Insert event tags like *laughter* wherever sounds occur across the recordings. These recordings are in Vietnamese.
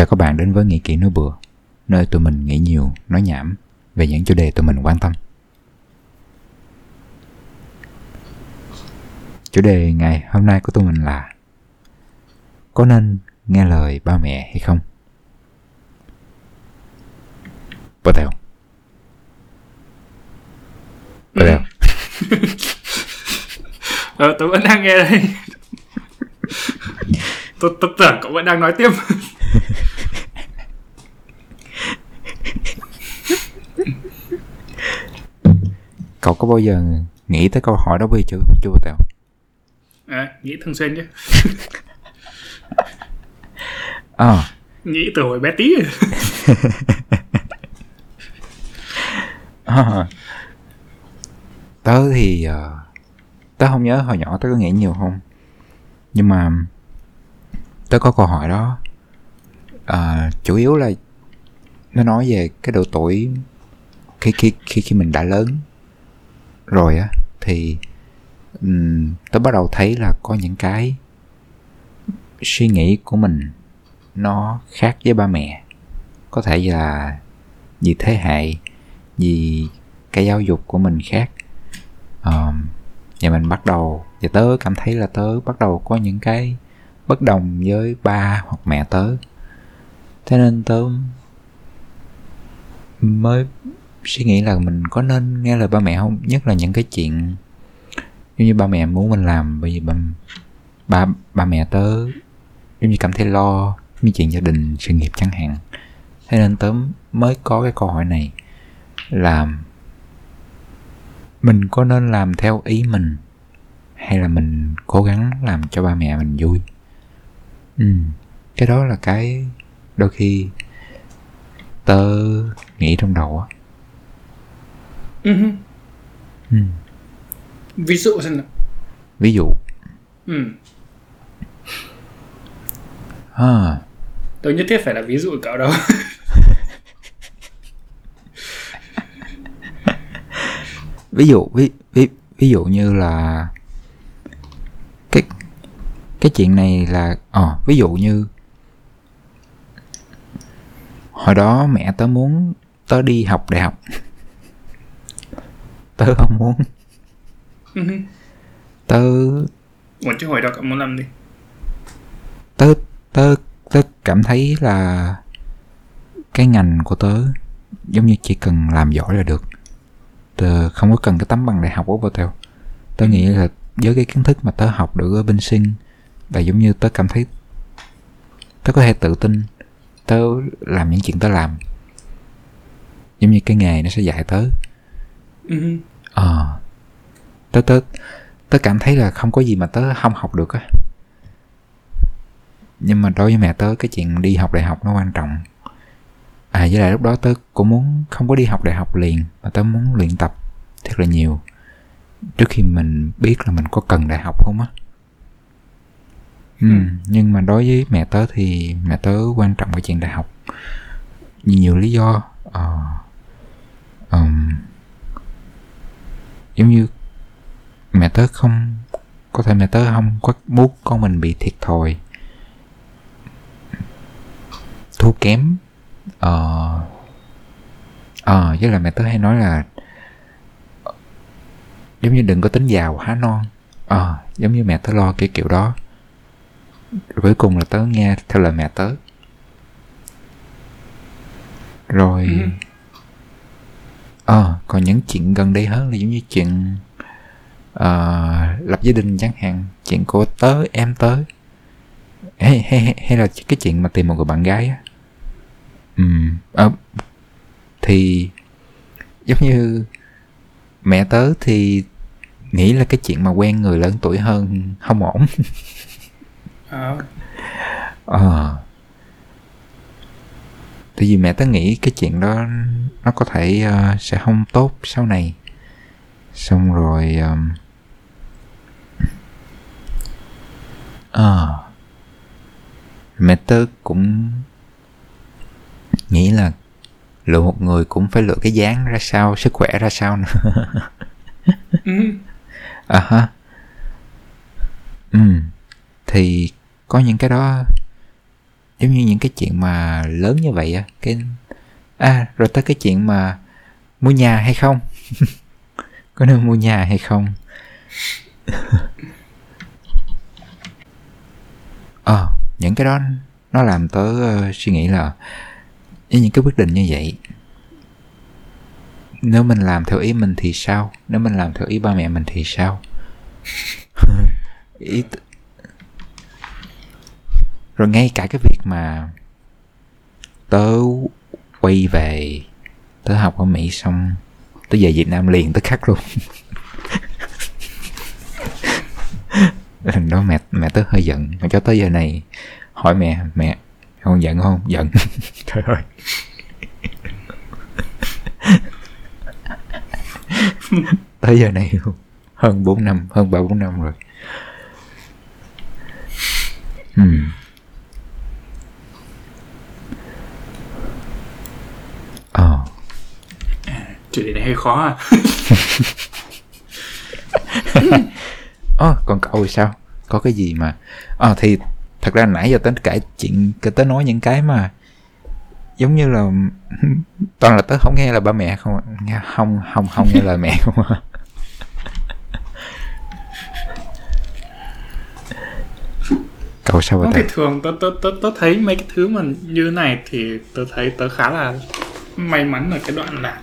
Chào các bạn đến với Nghĩ Kỹ Nói Bừa Nơi tụi mình nghĩ nhiều, nói nhảm Về những chủ đề tụi mình quan tâm Chủ đề ngày hôm nay của tụi mình là Có nên nghe lời ba mẹ hay không? Bắt đầu Bắt đầu Ờ, tôi vẫn đang nghe đây. *laughs* tôi, tôi tưởng cậu vẫn đang nói tiếp. *laughs* Cậu có bao giờ nghĩ tới câu hỏi đó bây chưa? Chưa Tèo À, nghĩ thường xuyên chứ. À, Nghĩ từ hồi bé tí. à. Tớ thì ờ, Tớ không nhớ hồi nhỏ tớ có nghĩ nhiều không Nhưng mà Tớ có câu hỏi đó Ờ, Chủ yếu là Nó nói về cái độ tuổi Khi khi khi, khi mình đã lớn rồi á Thì um, Tớ bắt đầu thấy là có những cái Suy nghĩ của mình Nó khác với ba mẹ. Có thể là Vì thế hệ Vì cái giáo dục của mình khác. Um, và mình bắt đầu và tớ cảm thấy là tớ bắt đầu có những cái bất đồng với ba hoặc mẹ tớ. Thế nên tớ mới suy nghĩ là mình có nên nghe lời ba mẹ không? Nhất là những cái chuyện giống như ba mẹ muốn mình làm bởi vì ba ba, ba mẹ tớ giống như cảm thấy lo như chuyện gia đình sự nghiệp chẳng hạn. Thế nên tớ mới có cái câu hỏi này là mình có nên làm theo ý mình hay là mình cố gắng làm cho ba mẹ mình vui? Ừ cái đó là cái đôi khi tớ nghĩ trong đầu á. Ừ ừ. Ví dụ xem nào. ví dụ Ừ. à, Tôi nhất thiết phải là ví dụ cậu đâu. *laughs* ví dụ ví, ví ví dụ như là cái cái chuyện này là ờ ví dụ như hồi đó mẹ tớ muốn tớ đi học đại học tớ không muốn. *laughs* Tớ Ủa chứ hồi đó cậu muốn làm gì? tớ tớ tớ cảm thấy là cái ngành của tớ giống như chỉ cần làm giỏi là được. Tớ không có cần cái tấm bằng đại học của vô theo tớ nghĩ là với cái kiến thức mà tớ học được ở bên sinh là giống như tớ cảm thấy tớ có thể tự tin tớ làm những chuyện tớ làm. Giống như cái nghề nó sẽ dạy tớ. Ừ ờ. Tớ tớ tớ cảm thấy là không có gì mà tớ không học được á. Nhưng mà đối với mẹ tớ cái chuyện đi học đại học nó quan trọng. À với lại lúc đó tớ cũng muốn không có đi học đại học liền mà tớ muốn luyện tập thật là nhiều. Trước khi mình biết là mình có cần đại học không á. Ừ, Ừ. nhưng mà đối với mẹ tớ thì mẹ tớ quan trọng cái chuyện đại học. Vì nhiều lý do ờ, ừm, giống như mẹ tớ không, có thể mẹ tớ không có muốn con mình bị thiệt thòi. Thua kém ờ ờ với là mẹ tớ hay nói là, giống như đừng có tính giàu há non. Ờ giống như mẹ tớ lo cái kiểu đó. Rồi cuối cùng là tớ nghe theo lời mẹ tớ. Rồi Ừ ờ còn những chuyện gần đây hơn là giống như chuyện ờ, lập gia đình chẳng hạn chuyện của tớ em tớ. Hay, hay, hay, là cái chuyện mà tìm một người bạn gái á. Ừm, ờ, thì giống như mẹ tớ thì nghĩ là cái chuyện mà quen người lớn tuổi hơn không ổn. À, ờ tại vì mẹ tớ nghĩ cái chuyện đó nó có thể ờ, sẽ không tốt sau này. Xong rồi um, ờ mẹ tớ cũng nghĩ là lựa một người cũng phải lựa cái dáng ra sao sức khỏe ra sao nữa. *laughs* À ha. Ừ thì có những cái đó giống như những cái chuyện mà lớn như vậy á cái à rồi tới cái chuyện mà mua nhà hay không? *laughs* Có nên mua nhà hay không? *laughs* Ờ những cái đó nó làm tớ uh, suy nghĩ là những cái quyết định như vậy nếu mình làm theo ý mình thì sao? Nếu mình làm theo ý ba mẹ mình thì sao? *laughs* Ý t- rồi ngay cả cái việc mà tớ quay về tớ học ở mỹ xong tớ về việt nam liền tức khắc luôn. Lần đó mẹ mẹ tớ hơi giận mà cho tới giờ này hỏi mẹ mẹ con giận không? Giận. *laughs* Trời ơi. Tới giờ này luôn hơn 4 năm hơn ba bốn năm rồi. Hmm. ờ chủ đề này hơi khó à. *laughs* Ờ còn cậu thì sao? Có cái gì mà ờ thì thật ra nãy giờ tới kể chuyện tới nói những cái mà giống như là *laughs* toàn là tớ không nghe là ba mẹ không nghe không không không nghe lời mẹ không à. *laughs* cậu sao vậy thì thường tớ tớ tớ tớ thấy mấy cái thứ mà như này thì tớ thấy tớ khá là may mắn ở cái đoạn là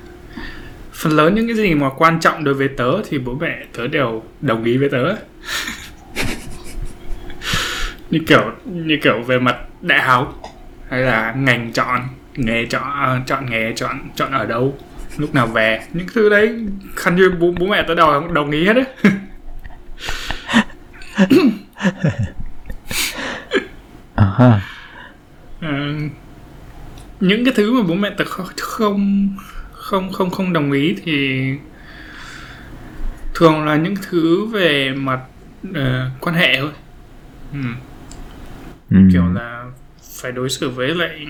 phần lớn những cái gì mà quan trọng đối với tớ thì bố mẹ tớ đều đồng ý với tớ. *laughs* Như kiểu như kiểu về mặt đại học hay là ngành chọn nghề chọn chọn nghề chọn chọn ở đâu lúc nào về. Những thứ đấy khăn như bố, bố mẹ tớ đều đồng ý hết đấy à, *laughs* ha. Ờ, những cái thứ mà bố mẹ tớ không không không không không đồng ý thì thường là những thứ về mặt ờ, quan hệ thôi ừ. ừ. kiểu là phải đối xử với lại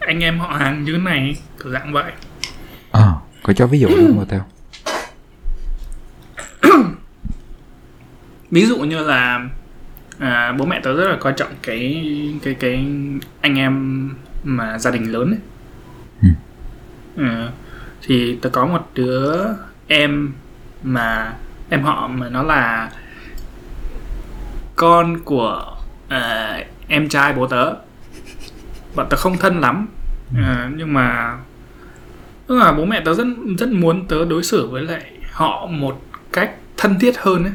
anh em họ hàng như thế này kiểu dạng vậy ờ có cho ví dụ luôn mà theo ví dụ như là à, bố mẹ tớ rất là coi trọng cái cái cái anh em mà gia đình lớn ấy. Ừ. Ờ, thì tớ có một đứa em mà em họ mà nó là con của à, em trai bố tớ. Bọn tớ không thân lắm à, nhưng mà tức là bố mẹ tớ rất rất muốn tớ đối xử với lại họ một cách thân thiết hơn ấy.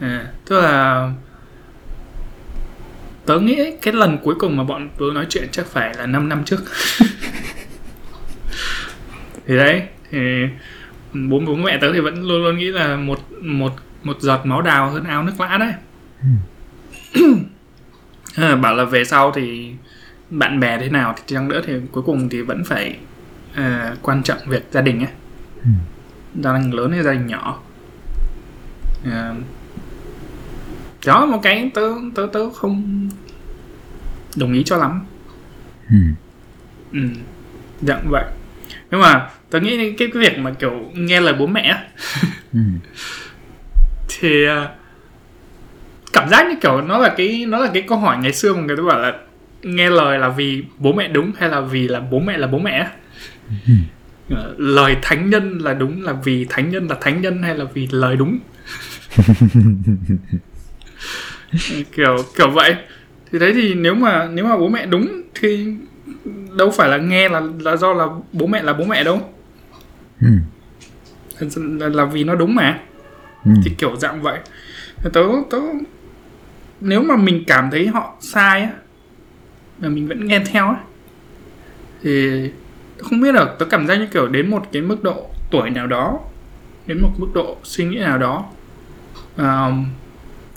À, tức là tớ nghĩ cái lần cuối cùng mà bọn tớ nói chuyện chắc phải là 5 năm trước *laughs* thì đấy thì bố bố mẹ tớ thì vẫn luôn luôn nghĩ là một một một giọt máu đào hơn áo nước lã đấy. À, bảo là về sau thì bạn bè thế nào thì chăng nữa thì cuối cùng thì vẫn phải à, quan trọng việc gia đình ấy. Ừ. gia đình lớn hay gia đình nhỏ. À, đó một cái tớ tớ tớ không đồng ý cho lắm. Ừ. ừ. Dạng vậy. Nhưng mà tớ nghĩ cái, cái việc mà kiểu nghe lời bố mẹ *laughs* Ừ. thì à, cảm giác như kiểu nó là cái nó là cái câu hỏi ngày xưa mà người ta bảo là nghe lời là vì bố mẹ đúng hay là vì là bố mẹ là bố mẹ Ừ. Ờ, lời thánh nhân là đúng là vì thánh nhân là thánh nhân hay là vì lời đúng? *laughs* Kiểu kiểu vậy. Thì đấy thì nếu mà nếu mà bố mẹ đúng thì đâu phải là nghe là là do là bố mẹ là bố mẹ đâu Ừ. là, là vì nó đúng mà. Ừ. thì kiểu dạng vậy. Tớ tớ nếu mà mình cảm thấy họ sai á mà mình vẫn nghe theo á thì không biết được tớ cảm giác như kiểu đến một cái mức độ tuổi nào đó đến một mức độ suy nghĩ nào đó um,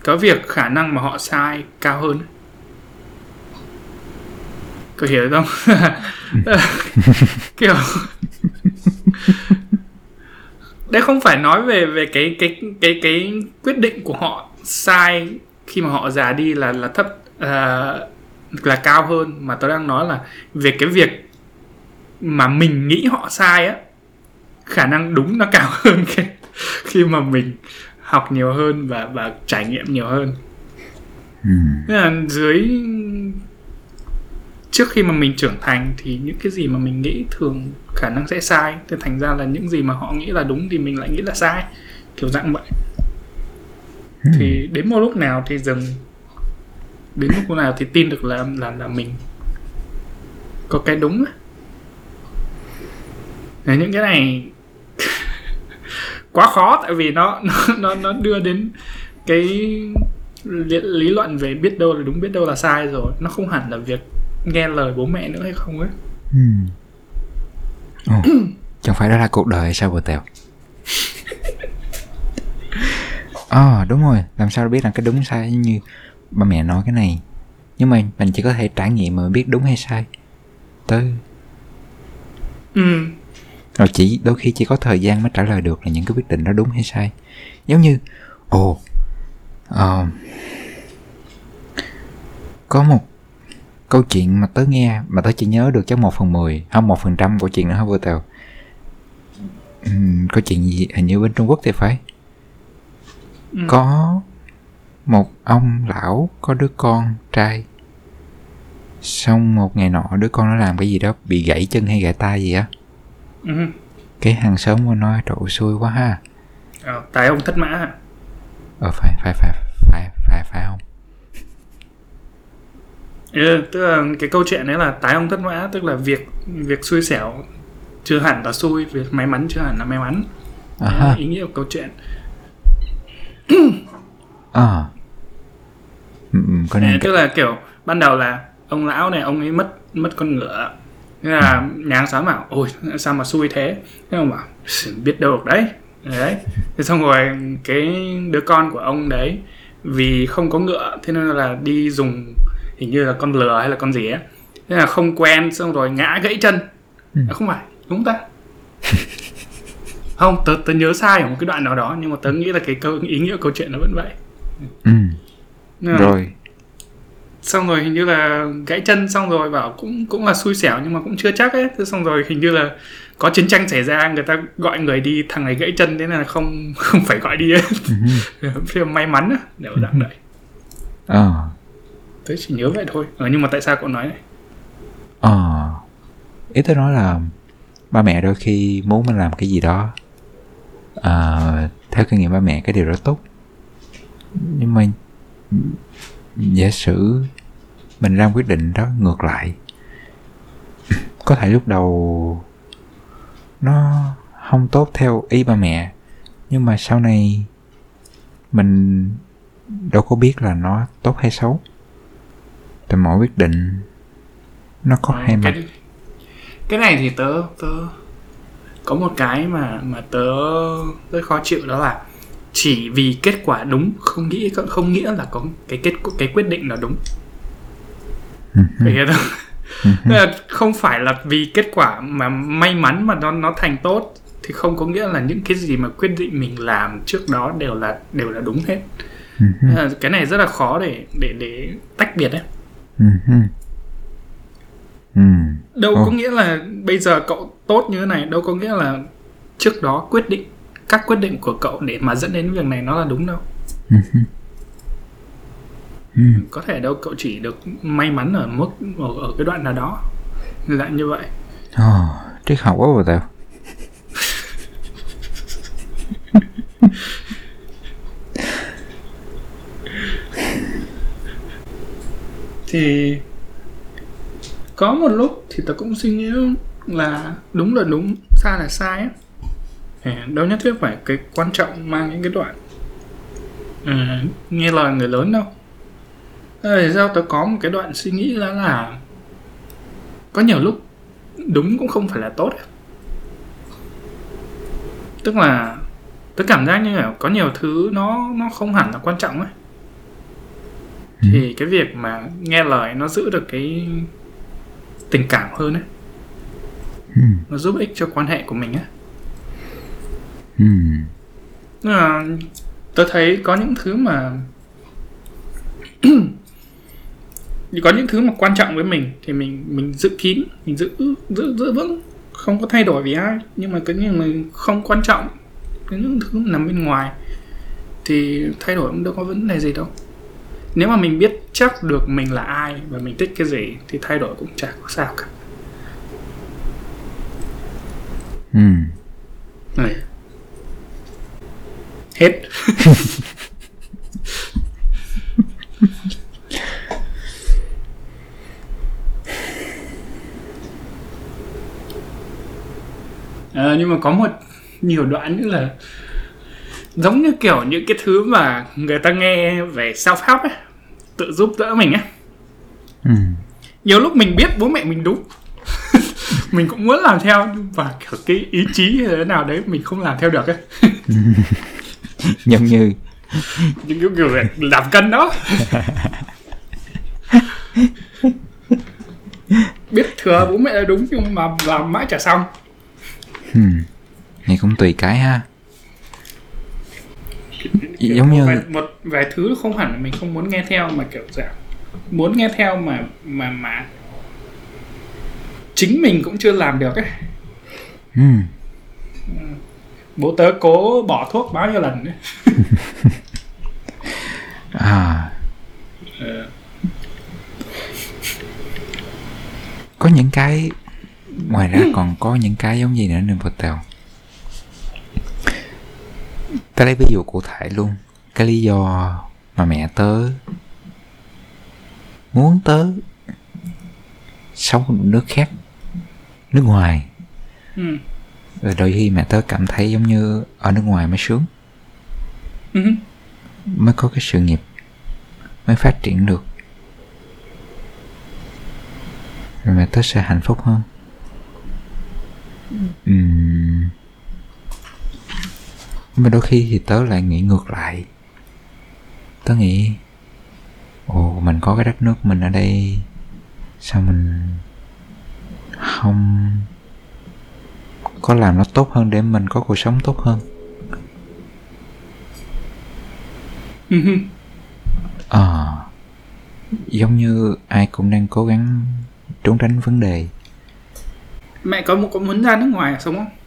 có việc khả năng mà họ sai cao hơn. Có hiểu không? *laughs* Kiểu *laughs* đây không phải nói về về cái cái cái cái quyết định của họ sai khi mà họ già đi là là thấp à, là cao hơn mà tôi đang nói là về cái việc mà mình nghĩ họ sai á khả năng đúng nó cao *laughs* hơn cái, khi mà mình học nhiều hơn và và trải nghiệm nhiều hơn Ừ. Nên là dưới trước khi mà mình trưởng thành thì những cái gì mà mình nghĩ thường khả năng sẽ sai thì thành ra là những gì mà họ nghĩ là đúng thì mình lại nghĩ là sai kiểu dạng vậy Hmm. thì đến một lúc nào thì dừng đến lúc nào thì tin được là là là mình có cái đúng. Đấy, những cái này *laughs* quá khó tại vì nó nó nó nó đưa đến cái lý, lý luận về biết đâu là đúng biết đâu là sai rồi nó không hẳn là việc nghe lời bố mẹ nữa hay không ấy? Hmm. Ồ, *clears throat* chẳng phải đó là cuộc đời hay sao bờ tèo? Ờ đúng rồi. Làm sao biết là cái đúng sai như ba mẹ nói cái này? Nhưng mà mình chỉ có thể trải nghiệm mà biết đúng hay sai. Tới ừ. Rồi chỉ đôi khi chỉ có thời gian mới trả lời được là những cái quyết định đó đúng hay sai. Giống như Ồ ờ, Có một câu chuyện mà tớ nghe Mà tớ chỉ nhớ được chắc một phần mười Không một phần trăm của chuyện đó vừa tèo? Ừm, Câu chuyện gì hình như bên Trung Quốc thì phải. Ừ. Có một ông lão có đứa con trai. Xong một ngày nọ đứa con nó làm cái gì đó Bị gãy chân hay gãy tay gì á. Ừ. cái hàng xóm của nó trội xui quá ha. Ờ, tài ông thất mã ờ phải phải phải phải phải phải không ừ, tức là cái câu chuyện đấy là tái ông thất mã tức là việc việc xui xẻo chưa hẳn là xui việc may mắn chưa hẳn là may mắn. À, Đấy là ý nghĩa của câu chuyện. *coughs* À. ừ, ừ, có nên tức là kiểu ban đầu là ông lão này ông ấy mất mất con ngựa. Thế là nhà hàng xóm bảo ôi sao mà xui thế? Thế ông bảo "Sư, biết đâu được đấy. Đấy. Thế xong rồi cái đứa con của ông đấy vì không có ngựa thế nên là đi dùng hình như là con lừa hay là con gì ấy thế là không quen xong rồi ngã gãy chân. Ừ. à, không phải đúng ta? *laughs* Không tớ, tớ nhớ sai ở một cái đoạn nào đó nhưng mà tớ nghĩ là cái câu ý nghĩa câu chuyện nó vẫn vậy. Ừ. Nên rồi. xong rồi hình như là gãy chân xong rồi bảo cũng cũng là xui xẻo nhưng mà cũng chưa chắc ấy. Thế xong rồi hình như là có chiến tranh xảy ra người ta gọi người đi thằng này gãy chân thế nên là không không phải gọi đi ấy. Ừ. *laughs* May mắn á đều dạng đấy ờ tớ chỉ nhớ vậy thôi. Ừ, nhưng mà tại sao cậu nói này ờ ý tôi nói là ba mẹ đôi khi muốn mình làm cái gì đó à, theo kinh nghiệm ba mẹ cái điều đó tốt. Nhưng mà giả sử mình ra quyết định đó ngược lại *clears throat* có thể lúc đầu nó không tốt theo ý ba mẹ nhưng mà sau này mình đâu có biết là nó tốt hay xấu tại mỗi quyết định nó có hai mặt cái, cái này thì tớ tớ có một cái mà mà tớ rất khó chịu đó là chỉ vì kết quả đúng không nghĩ không nghĩa là có cái kết cái quyết định là đúng Phải hiểu không? Là không phải là vì kết quả mà may mắn mà nó nó thành tốt thì không có nghĩa là những cái gì mà quyết định mình làm trước đó đều là đều là đúng hết. Nên là cái này rất là khó để để để tách biệt đấy. Ừ. Ừ. Đâu Ồ. có nghĩa là bây giờ cậu tốt như thế này, đâu có nghĩa là trước đó quyết định các quyết định của cậu để mà dẫn đến việc này nó là đúng đâu. Ừ. Có thể đâu cậu chỉ được may mắn ở mức ở, ở cái đoạn nào đó. Lại như vậy. Ồ, triết học quá rồi tao *laughs* thì có một lúc thì tớ cũng suy nghĩ là đúng là đúng sai là sai á. Ờ, đâu nhất thiết phải cái quan trọng mang những cái đoạn ừ, nghe lời người lớn đâu. Tại thì sao tớ có một cái đoạn suy nghĩ là là có nhiều lúc đúng cũng không phải là tốt tức là tớ cảm giác như là có nhiều thứ nó nó không hẳn là quan trọng ấy thì cái việc mà nghe lời nó giữ được cái tình cảm hơn ấy Ừ. nó giúp ích cho quan hệ của mình á Ừ. Tớ thấy có những thứ mà *clears throat* có những thứ mà quan trọng với mình thì mình mình giữ kín mình giữ giữ giữ vững không có thay đổi vì ai nhưng mà cái những mình không quan trọng cái những thứ nằm bên ngoài thì thay đổi cũng đâu có vấn đề gì đâu nếu mà mình biết chắc được mình là ai và mình thích cái gì thì thay đổi cũng chả có sao cả. Ừ. Này. hết. *laughs* Ờ, nhưng mà có một nhiều đoạn nữa là giống như kiểu những cái thứ mà người ta nghe về self help ấy tự giúp đỡ mình ấy. Ừ. Nhiều lúc mình biết bố mẹ mình đúng. *laughs* Mình cũng muốn làm theo và kiểu cái ý chí hay thế nào đấy mình không làm theo được ấy. *laughs* Giống như. Những cái kiểu làm cân đó. *laughs* Biết thừa bố mẹ là đúng nhưng mà làm mãi chả xong. Ừ. này cũng tùy cái ha giống một như vài, một vài thứ không hẳn là mình không muốn nghe theo mà kiểu dạng muốn nghe theo mà mà mà chính mình cũng chưa làm được ấy ừ. bố tớ cố bỏ thuốc bao nhiêu lần ấy. *laughs* à Ờ, có những cái ngoài ra *clears throat* còn có những cái giống gì nữa nè bờ ta lấy ví dụ cụ thể luôn cái lý do mà mẹ tớ muốn tớ sống ở một nước khác nước ngoài ừ. rồi đôi khi mẹ tớ cảm thấy giống như ở nước ngoài mới sướng Ừ. mới có cái sự nghiệp mới phát triển được rồi mẹ tớ sẽ hạnh phúc hơn Ừm. Nhưng mà đôi khi thì tớ lại nghĩ ngược lại tớ nghĩ ồ mình có cái đất nước mình ở đây sao mình không có làm nó tốt hơn để mình có cuộc sống tốt hơn. *laughs* Ờ Giống như ai cũng đang cố gắng trốn tránh vấn đề mẹ cậu có muốn ra nước ngoài sống không.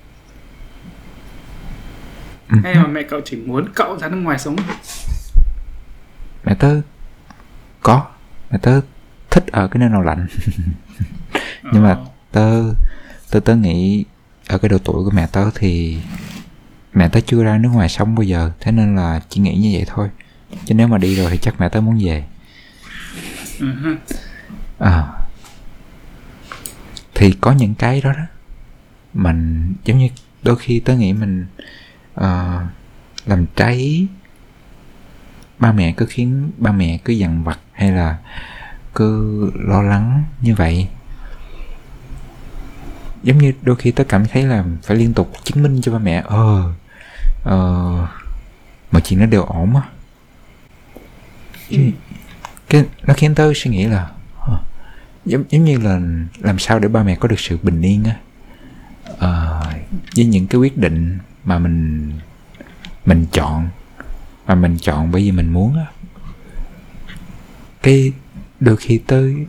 Hay là mẹ cậu chỉ muốn cậu ra nước ngoài sống? Mẹ tớ có. Mẹ tớ thích ở cái nơi nào lạnh. Nhưng mà Ờ. tớ Tớ tớ nghĩ Ở cái độ tuổi của mẹ tớ thì Mẹ tớ chưa ra nước ngoài sống bao giờ. Thế nên là chỉ nghĩ như vậy thôi. Chứ nếu mà đi rồi thì chắc mẹ tớ muốn về. Ừ à thì có những cái đó đó. Mình giống như đôi khi tớ nghĩ mình uh, làm trái. Ba mẹ cứ khiến ba mẹ cứ dằn vặt hay là cứ lo lắng như vậy? Giống như đôi khi tớ cảm thấy là phải liên tục chứng minh cho ba mẹ ờ ờ mọi chuyện nó đều ổn á. Cái, nó khiến tớ suy nghĩ là ờ, giống giống như là làm sao để ba mẹ có được sự bình yên á. Ờ, với những cái quyết định mà mình mình chọn mà mình chọn bởi vì mình muốn á. Cái đôi khi tới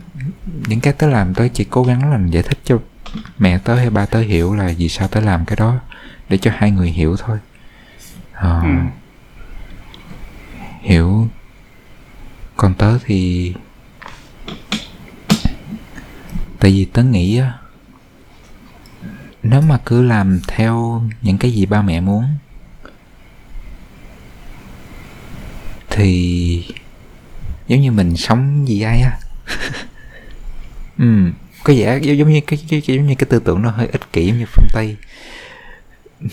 những cái tớ làm tớ chỉ cố gắng làm giải thích cho mẹ tớ hay ba tớ hiểu là vì sao tớ làm cái đó để cho hai người hiểu thôi. Ờ, Ừ. hiểu còn tớ thì tại vì tớ nghĩ á nếu mà cứ làm theo những cái gì ba mẹ muốn thì giống như mình sống vì ai á *laughs* ừ có vẻ giống như cái, cái, cái giống như cái tư tưởng nó hơi ích kỷ giống như phương tây *laughs*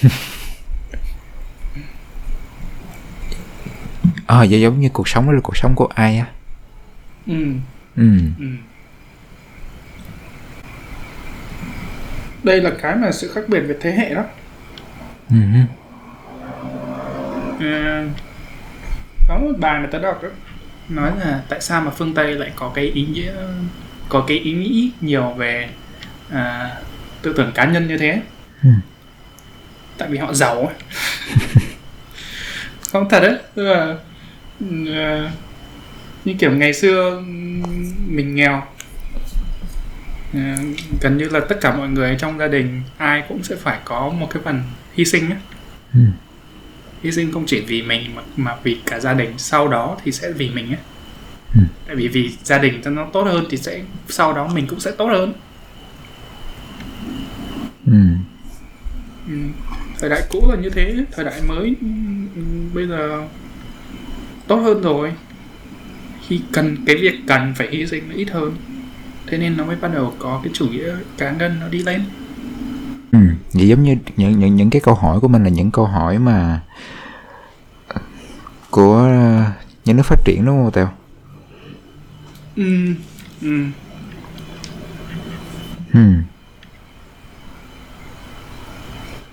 ờ giống giống như cuộc sống đó là cuộc sống của ai á Ừ. ừ Ừ. đây là cái mà sự khác biệt về thế hệ đó ừ Ờ, có một bài mà tớ đọc đó nói là tại sao mà phương tây lại có cái ý nghĩa có cái ý nghĩ nhiều về à, tư tưởng cá nhân như thế Ừ. tại vì họ giàu ấy. *laughs* không thật đấy tức là ờ, như kiểu ngày xưa mình nghèo gần như là tất cả mọi người trong gia đình ai cũng sẽ phải có một cái phần hy sinh ấy ừ. Hy sinh không chỉ vì mình mà, mà vì cả gia đình sau đó thì sẽ vì mình ấy tại vì vì gia đình cho nó tốt hơn thì sẽ sau đó mình cũng sẽ tốt hơn. Ừ. ừ. thời đại cũ là như thế thời đại mới ừ, bây giờ tốt hơn rồi. Khi cần cái việc cần phải hy sinh nó ít hơn thế nên nó mới bắt đầu có cái chủ nghĩa cá nhân nó đi lên ừ. vậy giống như những những những cái câu hỏi của mình là những câu hỏi mà của những nước phát triển đúng không Tèo? Ừ. Ừ. Ừ.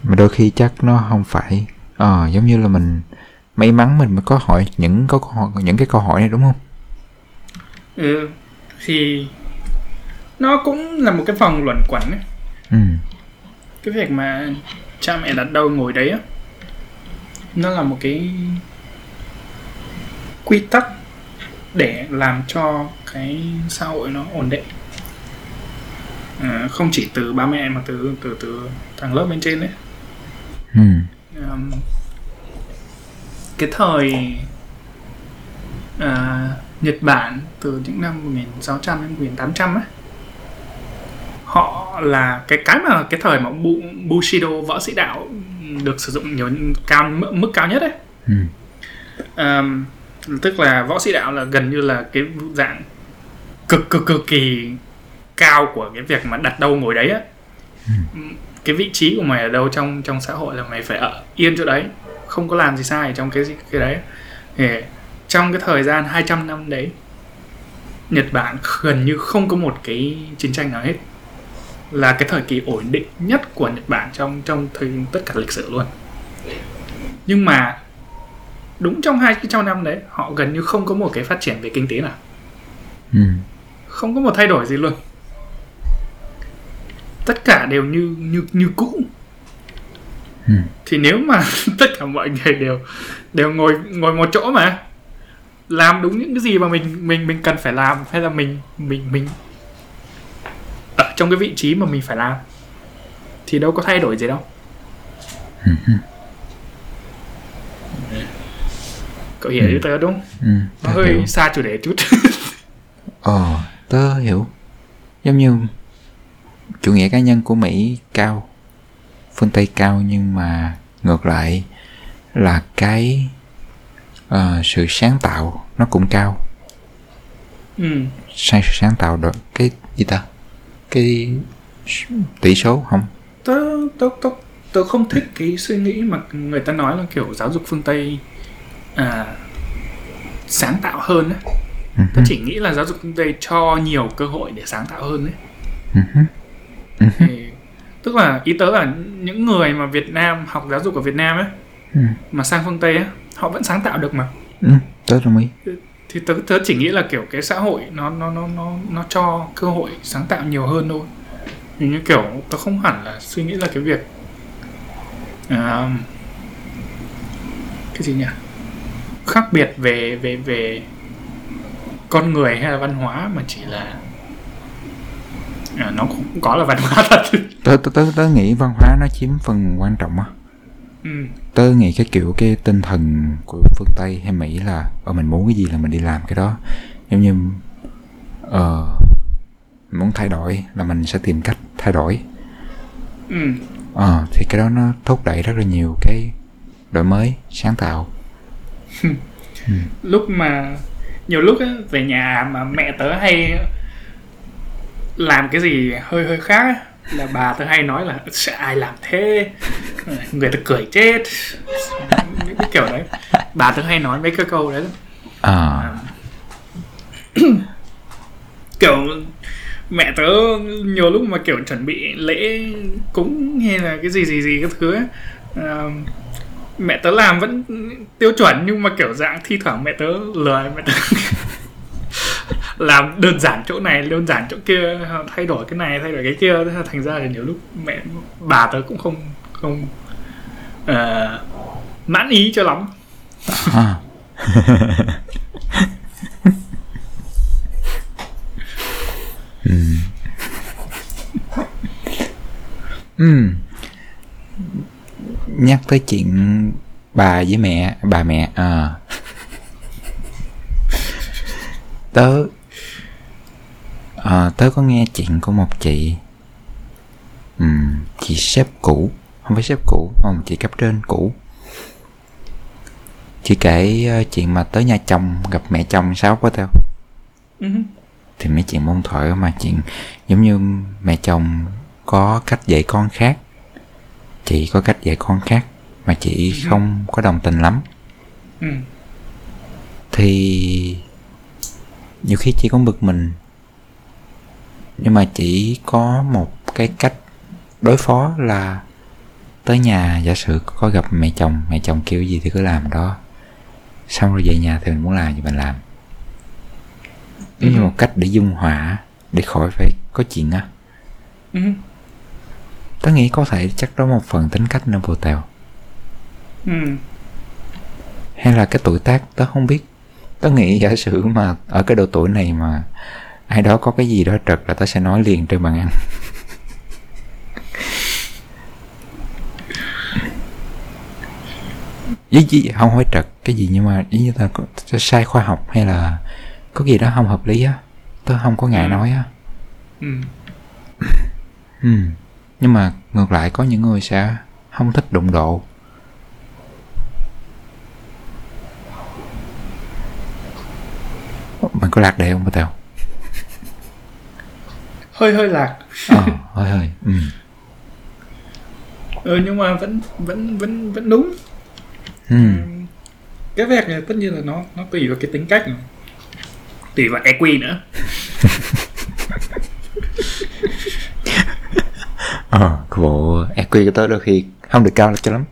Mà đôi khi chắc nó không phải ờ giống như là mình may mắn mình mới có hỏi những có những cái câu hỏi này đúng không? Ừ. Thì nó cũng là một cái vòng luẩn quẩn ấy. Ừ. Cái việc mà cha mẹ đặt đâu ngồi đấy á nó là một cái quy tắc để làm cho cái xã hội nó ổn định à, không chỉ từ ba mẹ mà từ từ từ tầng lớp bên trên đấy Ừ. um, cái thời à, Nhật Bản từ những năm 1600 đến 1800 ấy họ là cái cái mà cái thời mà Bu, Bushido võ sĩ đạo được sử dụng nhiều cao mức cao nhất ấy. Ừ. um, tức là võ sĩ đạo là gần như là cái dạng cực cực cực kỳ cao của cái việc mà đặt đâu ngồi đấy á. Cái vị trí của mày ở đâu trong trong xã hội là mày phải ở yên chỗ đấy không có làm gì sai trong cái cái đấy. Thì trong cái thời gian 200 năm đấy Nhật Bản gần như không có một cái chiến tranh nào hết là cái thời kỳ ổn định nhất của Nhật Bản trong trong thời tất cả lịch sử luôn nhưng mà đúng trong hai cái trăm năm đấy họ gần như không có một cái phát triển về kinh tế nào Ừ. không có một thay đổi gì luôn tất cả đều như như như cũ Ừ. thì nếu mà *laughs* tất cả mọi người đều đều ngồi ngồi một chỗ mà làm đúng những cái gì mà mình mình mình cần phải làm hay là mình mình mình trong cái vị trí mà mình phải làm thì đâu có thay đổi gì đâu *laughs* cậu hiểu ý tớ đúng? Ừ. nó tớ hiểu. hơi xa chủ đề chút *laughs* Ờ, tớ hiểu. Giống như chủ nghĩa cá nhân của Mỹ cao, phương Tây cao nhưng mà ngược lại là cái ờ, sự sáng tạo nó cũng cao. ừ. Sai sự sáng tạo được cái gì ta? Cái tỷ số không? tớ tớ tớ tớ không thích cái suy nghĩ mà người ta nói là kiểu giáo dục phương tây à, sáng tạo hơn ấy. Ừ tớ chỉ nghĩ là giáo dục phương tây cho nhiều cơ hội để sáng tạo hơn ấy Ừ hứ. thì, tức là ý tớ là những người mà Việt Nam học giáo dục ở Việt Nam ấy Ừ. mà sang phương Tây ấy họ vẫn sáng tạo được mà Ừ, tớ đồng ý thì tớ tớ chỉ nghĩ là kiểu cái xã hội nó nó nó nó nó cho cơ hội sáng tạo nhiều hơn thôi. Hình như kiểu tớ không hẳn là suy nghĩ là cái việc à, cái gì nhỉ? Khác biệt về về về con người hay là văn hóa mà chỉ là à, nó cũng có là văn hóa *laughs* thật. Tớ, tớ, tớ, tớ nghĩ văn hóa nó chiếm phần quan trọng á ừ. tớ nghĩ cái kiểu cái tinh thần của phương tây hay mỹ là ờ mình muốn cái gì là mình đi làm cái đó giống như ờ muốn thay đổi là mình sẽ tìm cách thay đổi Ừ. ờ thì cái đó nó thúc đẩy rất là nhiều cái đổi mới sáng tạo *laughs* lúc mà nhiều lúc á, về nhà mà mẹ tớ hay làm cái gì hơi hơi khác á, là bà tớ hay nói là sẽ ai làm thế? Người ta cười chết. Những cái kiểu đấy. Bà tớ hay nói mấy cái câu đấy lắm. ờ *clears throat* kiểu mẹ tớ nhiều lúc mà kiểu chuẩn bị lễ cúng hay là cái gì gì gì các thứ ấy à, mẹ tớ làm vẫn tiêu chuẩn nhưng mà kiểu dạng thi thoảng mẹ tớ lười mẹ tớ làm đơn giản chỗ này đơn giản chỗ kia thay đổi cái này thay đổi cái kia Thế là thành ra là nhiều lúc mẹ bà tớ cũng không không uh, mãn ý cho lắm à. ừ. ừ. nhắc tới chuyện bà với mẹ bà mẹ à. tớ à, tớ có nghe chuyện của một chị. Um, chị sếp cũ. Không phải sếp cũ mà một chị cấp trên cũ. Chị kể uh, chuyện mà tới nhà chồng gặp mẹ chồng sao quá tao? Uh-huh. thì mấy chuyện môn thoại mà chuyện giống như mẹ chồng có cách dạy con khác. Chị có cách dạy con khác mà chị uh-huh. không có đồng tình lắm. Uh-huh. thì nhiều khi chị cũng bực mình nhưng mà chỉ có một cái cách đối phó là tới nhà giả sử có gặp mẹ chồng mẹ chồng kêu gì thì cứ làm đó xong rồi về nhà thì mình muốn làm gì mình làm ừ. như một cách để dung hòa để khỏi phải có chuyện á ừ. tớ nghĩ có thể chắc đó một phần tính cách nữa vô tèo ừ. hay là cái tuổi tác tớ không biết tớ nghĩ giả sử mà ở cái độ tuổi này mà ai đó có cái gì đó trật là tớ sẽ nói liền trên bàn ăn *laughs* với gì không hỏi trật cái gì nhưng mà giống như là có, sai khoa học hay là có gì đó không hợp lý á tớ không có ngại ừ. nói á ừ. *laughs* ừ. nhưng mà ngược lại có những người sẽ không thích đụng độ mình có lạc đề không bà tèo hơi hơi lạc ờ hơi hơi ừ. ừ nhưng mà vẫn vẫn vẫn vẫn đúng ừ. cái việc này tất nhiên là nó nó tùy vào cái tính cách này. tùy vào EQ nữa *laughs* ờ cái bộ EQ của tớ đôi khi không được cao cho lắm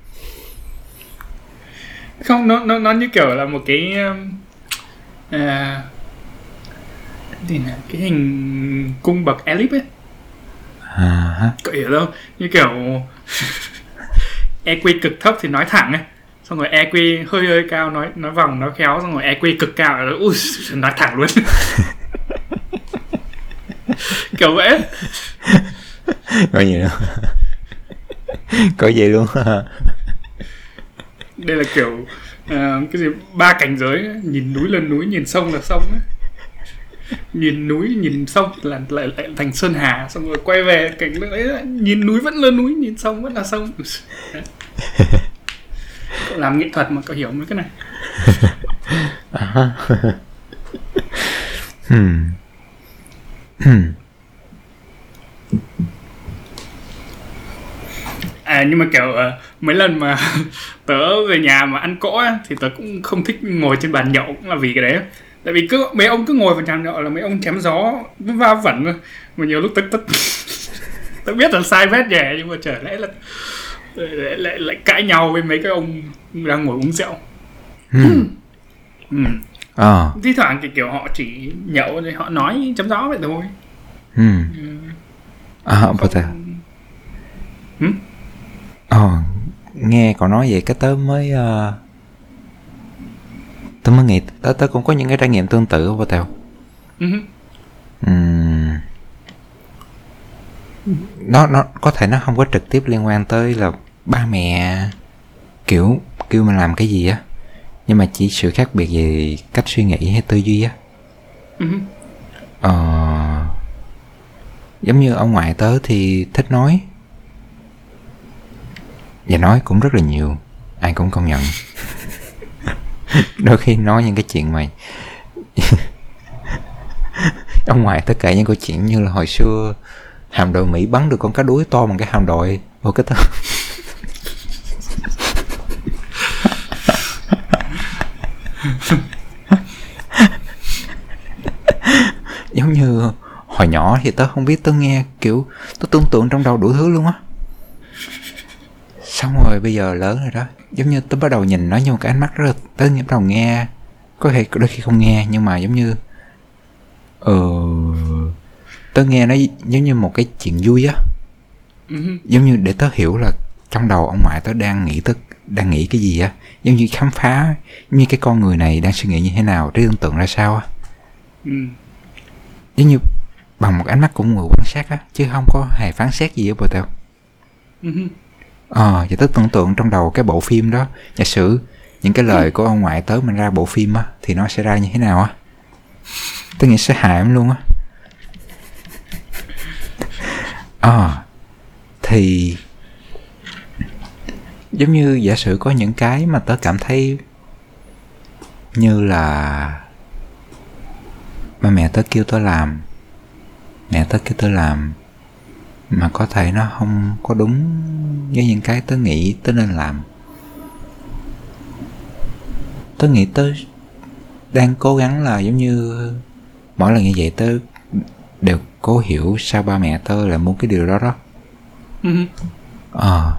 không nó nó nó như kiểu là một cái à, gì nè cái hình cung bậc elip ấy. À, cậu hiểu không như kiểu *laughs* EQ cực thấp thì nói thẳng ấy. Xong rồi EQ hơi hơi cao nói nói vòng nói khéo xong rồi EQ cực cao là ui *laughs* nói thẳng luôn. *laughs* Kiểu vậy. Có gì đâu. Có gì luôn. Đây là kiểu uh, cái gì ba cảnh giới nhìn núi lên núi nhìn sông là sông ấy *laughs* nhìn núi nhìn sông là lại, lại thành sơn hà xong rồi quay về cảnh đấy nhìn núi vẫn là núi nhìn sông vẫn là sông *laughs* cậu làm nghệ thuật mà cậu hiểu mấy cái này hmm. *laughs* Hmm. à nhưng mà kiểu uh, mấy lần mà tớ về nhà mà ăn cỗ thì tớ cũng không thích ngồi trên bàn nhậu cũng là vì cái đấy tại vì cứ mấy ông cứ ngồi vào nhà nhậu là mấy ông chém gió va vẩn mà nhiều lúc tức tức *laughs* tớ biết là sai vết nhẹ nhưng mà trở lẽ là lại, lại, lại cãi nhau với mấy cái ông đang ngồi uống rượu ừ. ừ. À. thi thoảng thì kiểu họ chỉ nhậu thì họ nói chấm gió vậy thôi ừ. ừ. à có thể ừ? ờ nghe cậu nói vậy cái tớ mới uh, tớ mới nghĩ tớ tớ cũng có những cái trải nghiệm tương tự không tèo. Uh-huh. uhm. nó nó có thể nó không có trực tiếp liên quan tới là ba mẹ kiểu kêu mình làm cái gì á. Nhưng mà chỉ sự khác biệt về cách suy nghĩ hay tư duy á. Uh-huh. ờ, giống như ông ngoại tớ thì thích nói. Và nói cũng rất là nhiều. Ai cũng công nhận *laughs* đôi khi nói những cái chuyện mà *laughs* ông ngoại tất cả những câu chuyện như là hồi xưa hàm đội mỹ bắn được con cá đuối to bằng cái hàm đội ô cái tơ *laughs* giống như hồi nhỏ thì tớ không biết tớ nghe kiểu tớ tưởng tượng trong đầu đủ thứ luôn á xong rồi bây giờ lớn rồi đó. Giống như tôi bắt đầu nhìn nó như một cái ánh mắt rất là tớ bắt đầu nghe. Có thể đôi khi không nghe nhưng mà giống như ờ tớ nghe nó giống như một cái chuyện vui á. Uh-huh. giống như để tớ hiểu là trong đầu ông ngoại tớ đang nghĩ tớ đang nghĩ cái gì á. Giống như khám phá như cái con người này đang suy nghĩ như thế nào trí tưởng tượng ra sao á. Ừ. giống như bằng một ánh mắt của người quan sát á chứ không có hề phán xét gì ở bờ tao ờ à, Ờ, và tớ tưởng tượng trong đầu cái bộ phim đó Giả sử những cái lời của ông ngoại tớ mình ra bộ phim á Thì nó sẽ ra như thế nào á? Tớ nghĩ sẽ hại em luôn á. À thì giống như giả sử có những cái mà tớ cảm thấy như là ba mẹ tớ kêu tớ làm mẹ tớ kêu tớ làm mà có thể nó không có đúng với những cái tớ nghĩ tớ nên làm. Tớ nghĩ tớ đang cố gắng là giống như mỗi lần như vậy tớ đều cố hiểu sao ba mẹ tớ lại muốn cái điều đó đó. Ừ. ờ.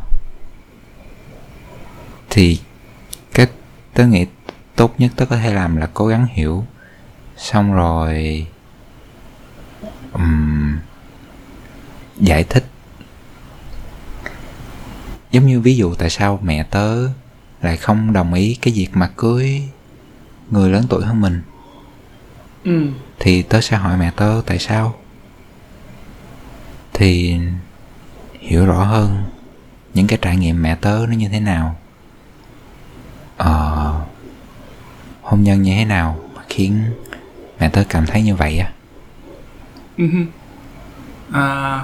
Thì cái tớ nghĩ tốt nhất tớ có thể làm là cố gắng hiểu. Xong rồi ừm, giải thích. Giống như ví dụ tại sao mẹ tớ lại không đồng ý cái việc mà cưới người lớn tuổi hơn mình. Ừ. thì tớ sẽ hỏi mẹ tớ tại sao. Thì hiểu rõ hơn những cái trải nghiệm mẹ tớ nó như thế nào. Ờ, hôn nhân như thế nào mà khiến mẹ tớ cảm thấy như vậy á? Ừ. À,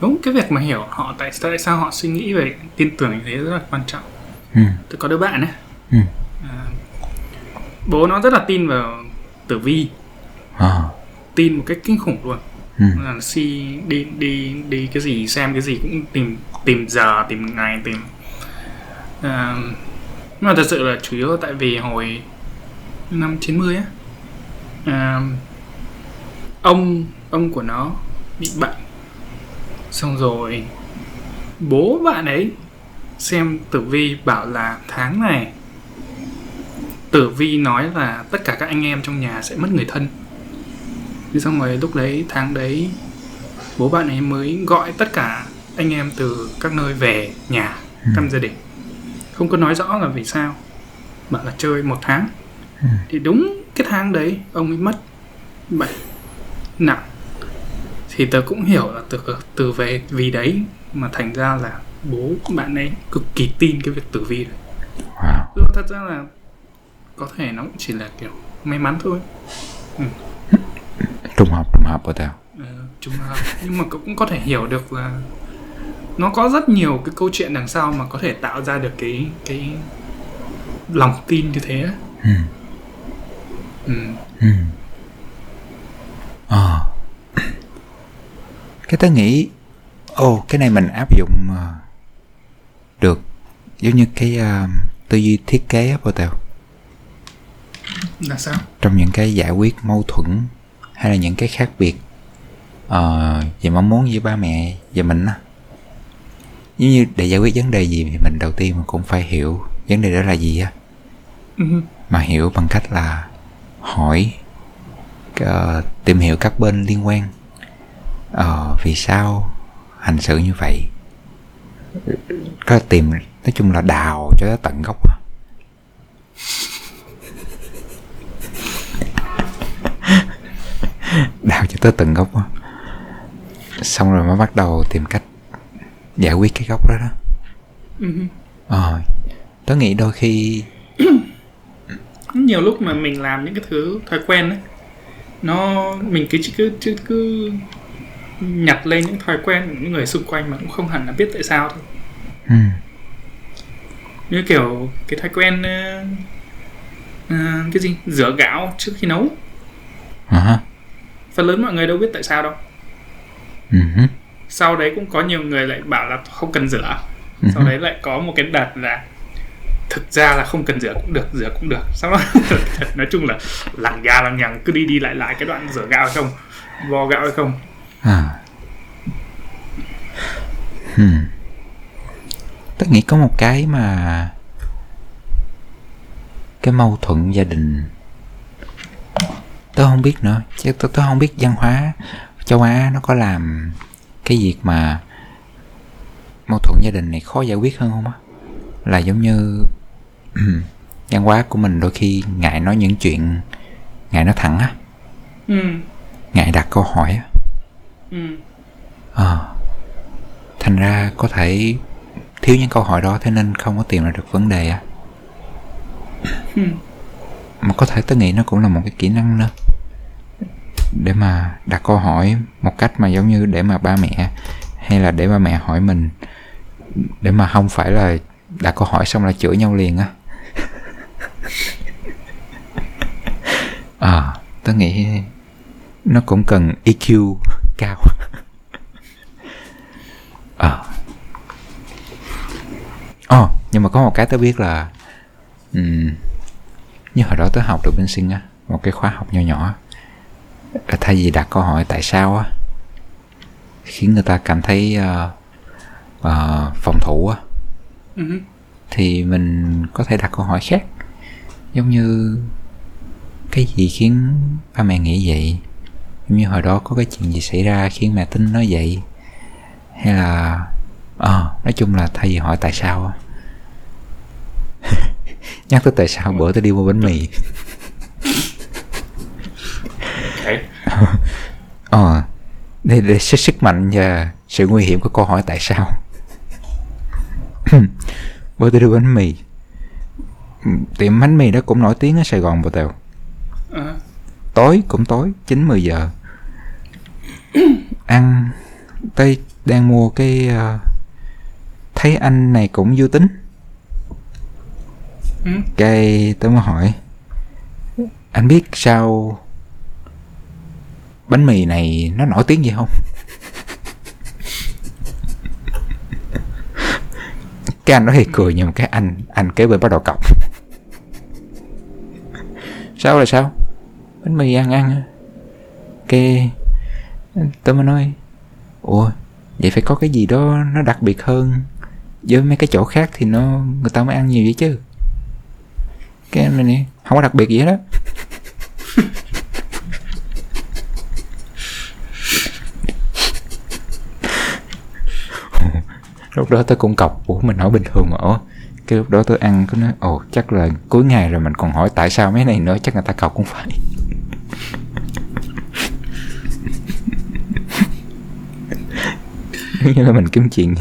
đúng cái việc mà hiểu họ tại tại sao họ suy nghĩ về tin tưởng như thế rất là quan trọng. Ừ, tôi có đứa bạn ấy. Ừ, à, bố nó rất là tin vào tử vi. Ờ, tin một cách kinh khủng luôn. Ừ, là si đi đi đi cái gì xem cái gì cũng tìm tìm giờ tìm ngày tìm. À, nhưng mà thật sự là chủ yếu tại vì hồi năm 90 á à, ông ông của nó bị bệnh xong rồi bố bạn ấy xem tử vi bảo là tháng này tử vi nói là tất cả các anh em trong nhà sẽ mất người thân. Thế xong rồi lúc đấy tháng đấy bố bạn ấy mới gọi tất cả anh em từ các nơi về nhà thăm gia đình. Không có nói rõ là vì sao bảo là chơi một tháng. Thì đúng cái tháng đấy ông ấy mất bệnh nặng thì tớ cũng hiểu là từ từ về vì đấy mà thành ra là bố bạn ấy cực kỳ tin cái việc tử vi đấy. Wow, thật ra là có thể nó cũng chỉ là kiểu may mắn thôi. Trùng hợp trùng hợp của tao Ờ, trùng hợp. Nhưng mà cũng có thể hiểu được là nó có rất nhiều cái câu chuyện đằng sau mà có thể tạo ra được cái cái lòng tin như thế. Ừ, ừ. ừ. ờ cái tớ nghĩ ồ cái này mình áp dụng ờ, được. Giống như cái ờ, tư duy thiết kế á tao là sao? Trong những cái giải quyết mâu thuẫn hay là những cái khác biệt ờ, về mong muốn với ba mẹ và mình á. Giống như để giải quyết vấn đề gì thì mình đầu tiên mình cũng phải hiểu vấn đề đó là gì á. Ừ. mà hiểu bằng cách là hỏi ờ, tìm hiểu các bên liên quan ờ, vì sao hành xử như vậy có tìm nói chung là đào cho tới tận gốc á. *laughs* đào cho tới tận gốc xong rồi mới bắt đầu tìm cách giải quyết cái gốc đó đó Ừ. ờ tớ nghĩ đôi khi nhiều lúc mà mình làm những cái thứ thói quen ấy nó mình cứ cứ cứ, cứ nhặt lên những thói quen của những người xung quanh mà cũng không hẳn là biết tại sao thôi. Ừ, như kiểu cái thói quen ờ, ờ, cái gì? Rửa gạo trước khi nấu. Ha, phần lớn mọi người đâu biết tại sao đâu. Ừ. Hứ, sau đấy cũng có nhiều người lại bảo là không cần rửa. Ừ. Sau đấy lại có một cái đợt là thực ra là không cần rửa cũng được rửa cũng được. *laughs* Sau đó *laughs* nói chung là lằng nhà lằng nhằng cứ đi đi lại lại cái đoạn rửa gạo hay không vo gạo hay không À. Hmm. Tớ nghĩ có một cái mà cái mâu thuẫn gia đình. Tớ không biết nữa. Chứ tớ, tớ không biết văn hóa châu Á nó có làm cái việc mà mâu thuẫn gia đình này khó giải quyết hơn không á? Là giống như *clears throat* văn hóa của mình đôi khi ngại nói những chuyện ngại nói thẳng á. Ừ. Ngại đặt câu hỏi á ừ Ờ. Thành ra có thể thiếu những câu hỏi đó thế nên không có tìm ra được vấn đề á. ừ Mà có thể tôi nghĩ nó cũng là một cái kỹ năng nữa. để mà đặt câu hỏi một cách mà giống như để mà ba mẹ hay là để ba mẹ hỏi mình để mà không phải là đặt câu hỏi xong là chửi nhau liền á à *laughs* tớ nghĩ nó cũng cần EQ cao *laughs* ờ à. oh, nhưng mà có một cái tớ biết là um, như hồi đó tớ học được bên sinh á một cái khóa học nhỏ nhỏ thay vì đặt câu hỏi tại sao á khiến người ta cảm thấy uh, uh, phòng thủ á uh-huh. thì mình có thể đặt câu hỏi khác giống như cái gì khiến ba mẹ nghĩ vậy như hồi đó có cái chuyện gì xảy ra khiến mẹ tin nói vậy? Hay là ờ à, nói chung là thay vì hỏi tại sao *laughs* nhắc tới tại sao bữa tôi đi mua bánh mì. *laughs* Ờ để để sức sức mạnh và sự nguy hiểm của câu hỏi tại sao. *coughs* Bữa tôi đi bánh mì. Tiệm bánh mì đó cũng nổi tiếng ở sài gòn bộ tèo uh. tối cũng tối chín mười giờ *coughs* ăn. Tôi đang mua cái uh, thấy anh này cũng vui tính. Ừ. cái tôi mới hỏi. Anh biết sao bánh mì này nó nổi tiếng gì không? *laughs* Cái anh đó thì cười nhưng mà cái anh anh kế bên bắt đầu cọc. *laughs* Sao là sao? Bánh mì ăn ăn. Cái tôi mới nói, ủa, vậy phải có cái gì đó nó đặc biệt hơn với mấy cái chỗ khác thì nó, người ta mới ăn nhiều vậy chứ? Cái này nè, không có đặc biệt gì hết đó *laughs* lúc đó tôi cũng cọc, ủa, mình hỏi bình thường mà, ủa? Cái lúc đó tôi ăn cứ nói ồ, chắc là cuối ngày rồi mình còn hỏi tại sao mấy này nữa chắc người ta cọc cũng phải. *laughs* như là mình kiếm chuyện.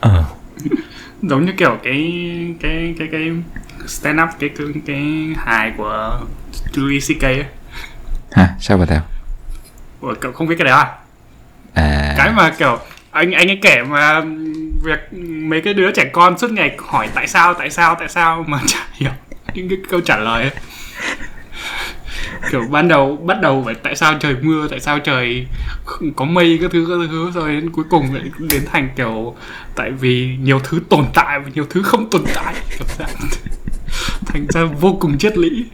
Ờ. Giống như kiểu cái cái cái cái stand up cái cái, cái hài của Louis C.K. ấy. Hả? Sao bà theo Ủa, cậu không biết cái đấy à? À. Cái mà kiểu anh anh ấy kể mà việc mấy cái đứa trẻ con suốt ngày hỏi tại sao tại sao tại sao mà chả hiểu những cái câu trả lời ấy. kiểu ban đầu, bắt đầu phải tại sao trời mưa, tại sao trời có mây, các thứ các thứ, rồi đến cuối cùng lại đến thành kiểu tại vì nhiều thứ tồn tại và nhiều thứ không tồn tại kiểu dạng thành ra vô cùng triết lý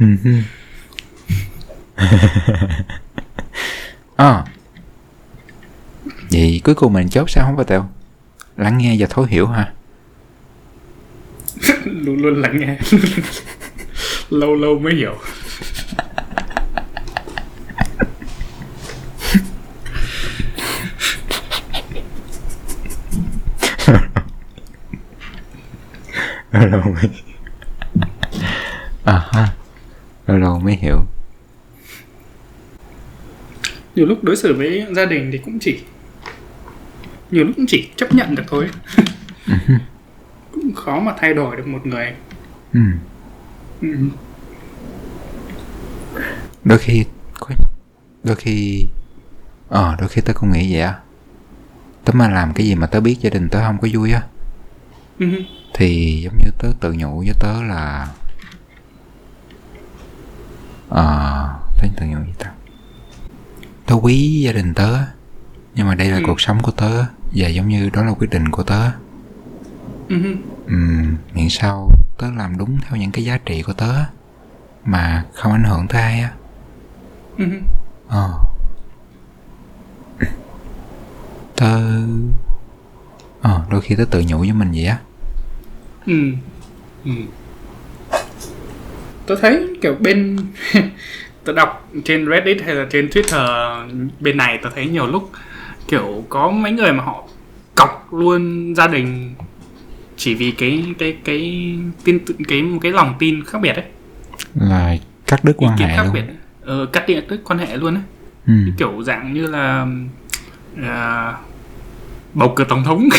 *laughs* à. vậy cuối cùng mình chốt sao không phải tèo lắng nghe và thấu hiểu ha. *laughs* Luôn luôn lắng nghe. Lâu lâu mới hiểu. Lâu lâu mới à ha. Lâu lâu mới hiểu. Nhiều lúc đối xử với gia đình thì cũng chỉ nhiều lúc cũng chỉ chấp nhận được thôi *laughs* cũng khó mà thay đổi được một người ừ. ừ. đôi khi đôi khi ờ đôi khi tớ cũng nghĩ vậy á tớ mà làm cái gì mà tớ biết gia đình tớ không có vui á ừ. thì giống như tớ tự nhủ với tớ là ờ tớ tự nhủ với tớ tớ quý gia đình tớ nhưng mà đây là Ừ. cuộc sống của tớ và giống như đó là quyết định của tớ Ừ. Ừm, miễn sao tớ làm đúng theo những cái giá trị của tớ mà không ảnh hưởng tới ai á Ừ. ờ tớ ờ đôi khi tớ tự nhủ với mình vậy á Ừ. Ừ. Tôi thấy kiểu bên *laughs* tôi đọc trên Reddit hay là trên Twitter bên này tôi thấy nhiều lúc kiểu có mấy người mà họ cọc luôn gia đình chỉ vì cái cái cái tin cái một cái lòng tin khác biệt ấy. Là cắt đứt quan hệ khác luôn biệt. ờ, cắt điện đứt quan hệ luôn ấy. Ừ. kiểu dạng như là à, bầu cử tổng thống. *laughs*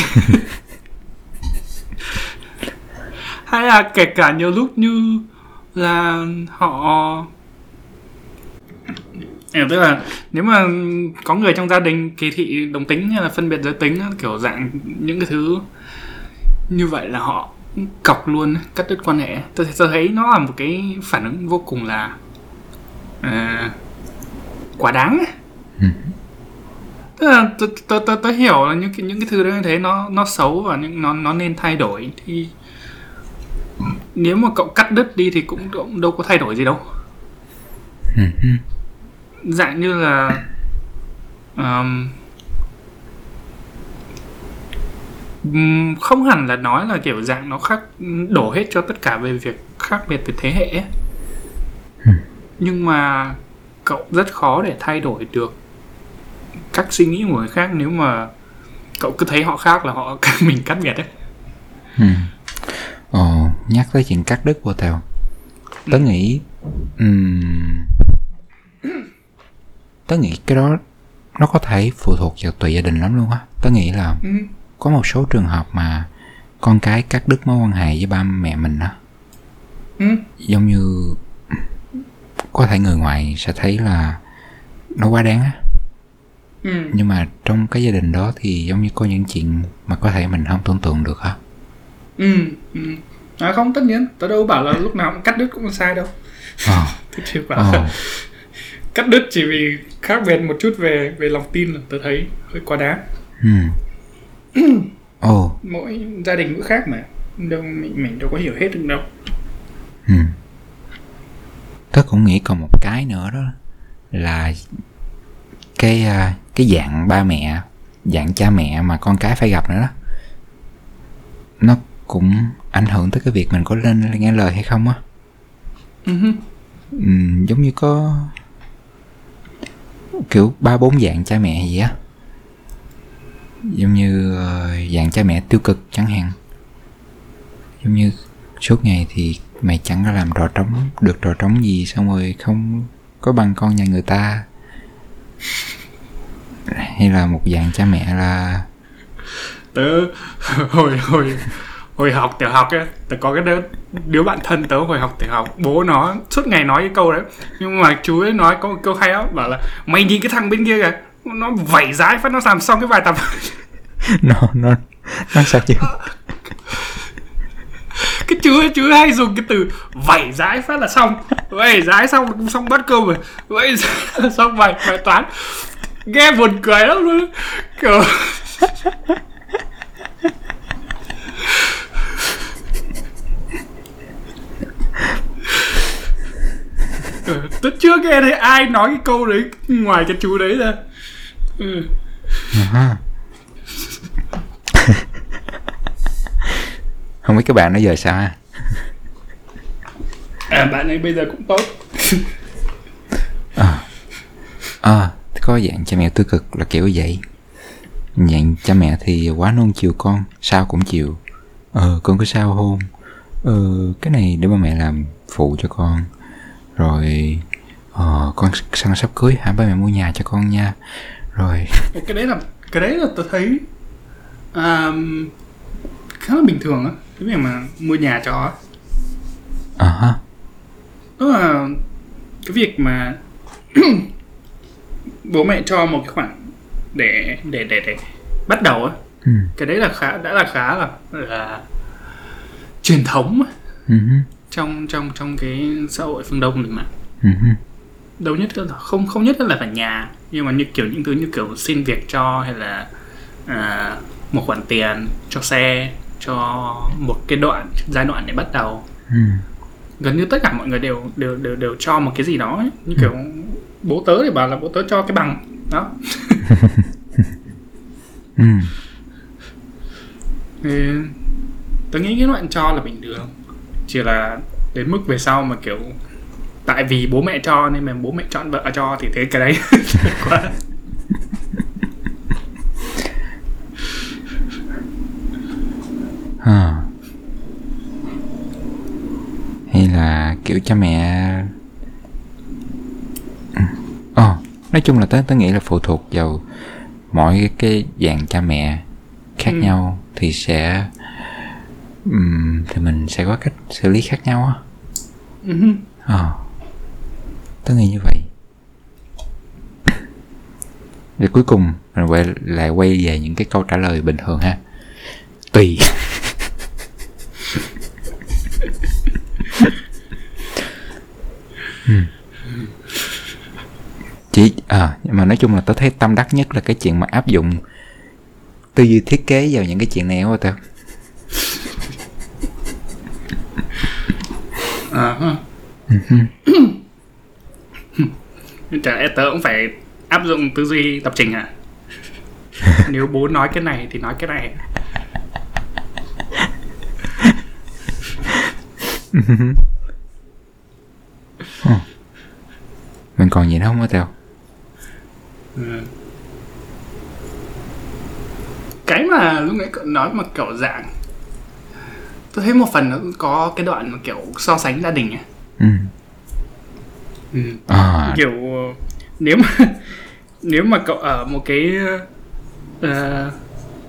Hay là kể cả nhiều lúc như là họ Ừ, tức là nếu mà có người trong gia đình kỳ thị đồng tính hay là phân biệt giới tính kiểu dạng những cái thứ như vậy là họ cọc luôn cắt đứt quan hệ tôi, tôi thấy nó là một cái phản ứng vô cùng là à, quá đáng. Ừ. tức là tôi tôi tôi, tôi hiểu là những cái những cái thứ đó như thế nó nó xấu và những nó nó nên thay đổi thì nếu mà cậu cắt đứt đi thì cũng, cũng đâu có thay đổi gì đâu Ừ, ừ. Dạng như là um, không hẳn là nói là kiểu dạng nó khác đổ hết cho tất cả về việc khác biệt về thế hệ ấy. nhưng mà cậu rất khó để thay đổi được cách suy nghĩ của người khác nếu mà cậu cứ thấy họ khác là họ các *laughs* mình khác biệt ấy Ừ. Ồ, nhắc tới chuyện cắt đứt vô tèo Tớ nghĩ ừm, Tớ nghĩ cái đó Nó có thể phụ thuộc vào tùy gia đình lắm luôn á Tớ nghĩ là ừ. có một số trường hợp mà Con cái cắt đứt mối quan hệ với ba mẹ mình á Ừ. Giống như Có thể người ngoài sẽ thấy là Nó quá đáng á Ừ. Nhưng mà trong cái gia đình đó thì giống như có những chuyện Mà có thể mình không tưởng tượng được á Ừ. ừ. À không tất nhiên tớ đâu bảo là lúc nào cũng cắt đứt cũng sai đâu Ờ, *laughs* Tôi chỉ bảo ờ, *laughs* cắt đứt chỉ vì khác biệt một chút về về lòng tin là tớ thấy hơi quá đáng ừ. Ồ, *clears throat* mỗi gia đình mỗi khác mà đâu mình mình đâu có hiểu hết được đâu Ừ. Tớ cũng nghĩ còn một cái nữa đó là cái à, cái dạng ba mẹ, dạng cha mẹ mà con cái phải gặp nữa đó. Nó cũng ảnh hưởng tới cái việc mình có lên nghe lời hay không á. Ừ. Ừm, giống như có kiểu ba bốn dạng cha mẹ gì á. Giống như ờ, dạng cha mẹ tiêu cực chẳng hạn. Giống như suốt ngày thì mày chẳng có làm trò trống, được trò trống gì xong rồi không có bằng con nhà người ta hay là một dạng cha mẹ là tớ, *laughs* hồi hồi hồi học tiểu học ấy tớ có cái đứa, đứa bạn thân tớ hồi học tiểu học bố nó suốt ngày nói cái câu đấy. Nhưng mà chú ấy nói có một câu hay lắm bảo là mày nhìn cái thằng bên kia kìa nó vẩy dái phát nó làm xong cái bài tập. *laughs* Nó nó nó sao chứ? *laughs* Cái chú ấy chú ấy hay dùng cái từ vẩy dái phát là xong. Vẩy dái xong là cũng xong bắt cơm rồi vẩy *laughs* xong bài bài toán. Nghe buồn cười lắm luôn. Kiểu tôi chưa nghe thấy ai nói cái câu đấy ngoài cái chú đấy ra. Ừ. À. không biết các bạn nó giờ sao ha? À bạn ấy bây giờ cũng tốt. À có dạng cha mẹ tiêu cực là kiểu vậy. Dạng cha mẹ thì quá nuông chiều con sao cũng chịu. Ờ con có sao không ờ cái này để ba mẹ làm phụ cho con rồi ờ con sang sắp cưới hả? Ba mẹ mua nhà cho con nha. Rồi. Cái đấy là cái đấy là tôi thấy à, khá là bình thường á. Cái việc mà mua nhà cho á. à ha tức là cái việc mà *clears throat* bố mẹ cho một cái khoản để để để để bắt đầu á. Ừ. Cái đấy là khá đã là khá là là truyền thống á, ừ trong trong trong cái xã hội phương đông mình mà. Ừ. Đâu nhất là không không nhất là phải nhà nhưng mà như kiểu những thứ như kiểu xin việc cho hay là à, một khoản tiền cho xe cho một cái đoạn giai đoạn để bắt đầu. Ừ. Gần như tất cả mọi người đều đều đều đều cho một cái gì đó ấy. như kiểu bố tớ thì bảo là bố tớ cho cái bằng đó. *laughs* Ừ. Thì tớ nghĩ cái đoạn cho là bình thường chỉ là đến mức về sau mà kiểu tại vì bố mẹ cho nên mà bố mẹ chọn vợ cho thì thế cái đấy. *laughs* Quá. Ha hay là kiểu cha mẹ ờ nói chung là tớ tớ nghĩ là phụ thuộc vào mỗi cái dạng cha mẹ khác Ừ. nhau thì sẽ ừm, thì mình sẽ có cách xử lý khác nhau á. Hứ. ờ. Tớ nghĩ như vậy. Rồi cuối cùng mình quay lại quay về những cái câu trả lời bình thường ha. Tùy. Ừm. chỉ à nhưng mà nói chung là tớ thấy tâm đắc nhất là cái chuyện mà áp dụng tư duy thiết kế vào những cái chuyện này quá tao Ờ hả. *coughs* Chả lẽ tớ cũng phải áp dụng tư duy lập trình à? *laughs* Nếu bố nói cái này thì nói cái này. mình còn gì nữa không hả tao Ừ. Cái mà lúc nãy cậu nói mà kiểu dạng Tôi thấy một phần nó cũng có cái đoạn mà kiểu so sánh gia đình ấy. ừ. Ừ. à. Kiểu nếu mà *laughs* nếu mà cậu ở một cái ờ,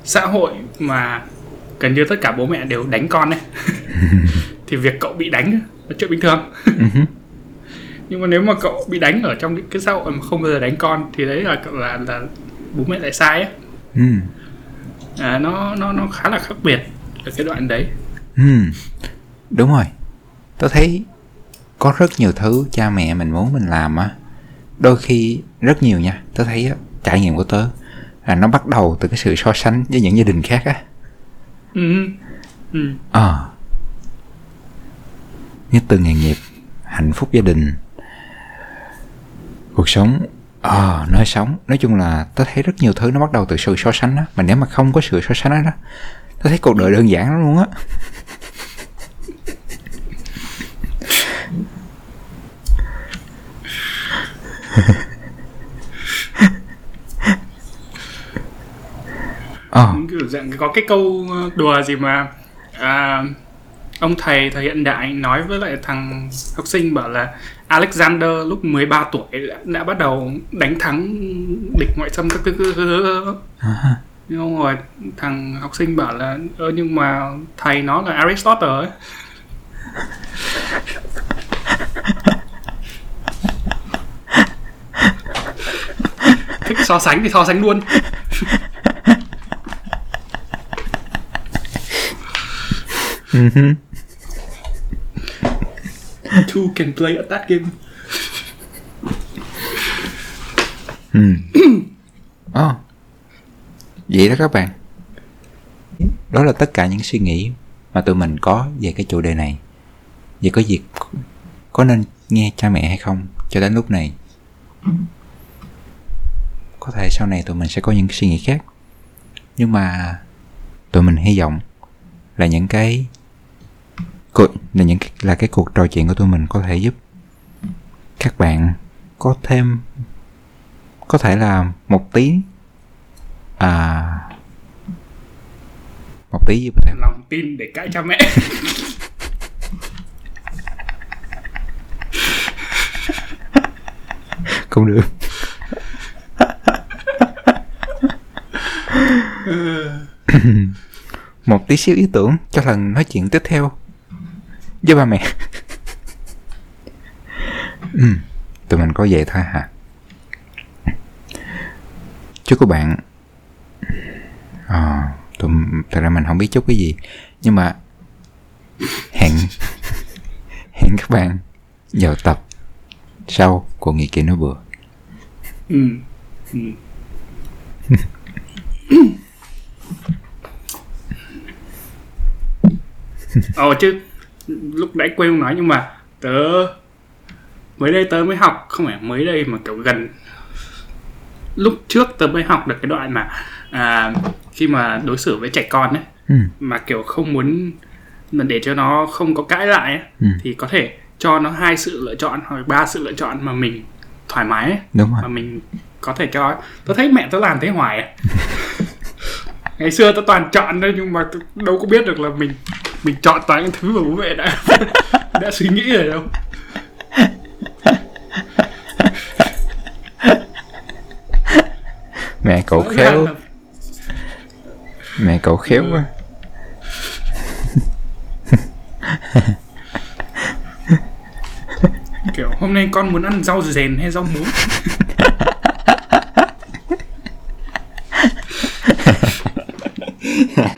xã hội mà gần như tất cả bố mẹ đều đánh con ấy *laughs* thì việc cậu bị đánh là chuyện bình thường. Ừ *laughs* nhưng mà nếu mà cậu bị đánh ở trong những cái xã hội mà không bao giờ đánh con thì đấy là cậu là là bố mẹ lại sai ấy. Ừ. À, nó nó nó khá là khác biệt ở cái đoạn đấy ừ đúng rồi. Tớ thấy có rất nhiều thứ cha mẹ mình muốn mình làm á. Đôi khi rất nhiều nha tớ thấy á, trải nghiệm của tớ là nó bắt đầu từ cái sự so sánh với những gia đình khác á. Ừ. Ừ. ờ. Như từ nghề nghiệp hạnh phúc gia đình cuộc sống ờ nơi sống. Nói chung là tớ thấy rất nhiều thứ nó bắt đầu từ sự so sánh á. Mà nếu mà không có sự so sánh đó, đó tớ thấy cuộc đời đơn giản lắm luôn á ờ. Kiểu dạng có cái câu đùa gì mà à, ông thầy thời hiện đại nói với lại thằng học sinh bảo là Alexander lúc 13 tuổi đã, đã bắt đầu đánh thắng địch ngoại xâm các thứ- à, nhưng rồi thằng học sinh bảo là ơ nhưng mà thầy nó là Aristotle ấy thích *laughs* so sánh thì so sánh luôn ừ two can play at that game Ừ. Ồ. *clears throat* Vậy đó các bạn. Đó là tất cả những suy nghĩ mà tụi mình có về cái chủ đề này. Vậy có việc có nên nghe cha mẹ hay không cho đến lúc này? Có thể sau này tụi mình sẽ có những suy nghĩ khác. Nhưng mà tụi mình hy vọng là những cái cuộc là những cái- là cái cuộc trò chuyện của tụi mình có thể giúp các bạn có thêm có thể là một tí à một tí gì thể lòng tin để cãi cha mẹ. *laughs* Không được *laughs* một tí xíu ý tưởng cho lần nói chuyện tiếp theo với ba mẹ *laughs* ừ, tụi mình có vậy thôi hả chúc các bạn à, tụi thật ra mình không biết chúc cái gì nhưng mà hẹn *laughs* hẹn các bạn vào tập sau của nghị kỳ nói bừa ừ. Ừ. Ồ *coughs* chứ lúc nãy quên nói nhưng mà tớ mới đây tớ mới học không phải mới đây mà kiểu gần lúc trước tớ mới học được cái đoạn mà à, khi mà đối xử với trẻ con ấy ừ, mà kiểu không muốn mà để cho nó không có cãi lại ấy, Ừ. thì có thể cho nó hai sự lựa chọn hoặc ba sự lựa chọn mà mình thoải mái ấy, đúng mà rồi mình có thể cho tôi thấy mẹ tôi làm thế hoài *laughs* ngày xưa tôi toàn chọn thôi nhưng mà đâu có biết được là mình mình chọn toàn những thứ mà bố mẹ đã *laughs* đã suy nghĩ rồi đâu. Mẹ cậu khéo. là- mẹ cậu khéo quá. Kiểu hôm nay con muốn ăn rau rèn hay rau muống *laughs* ただ。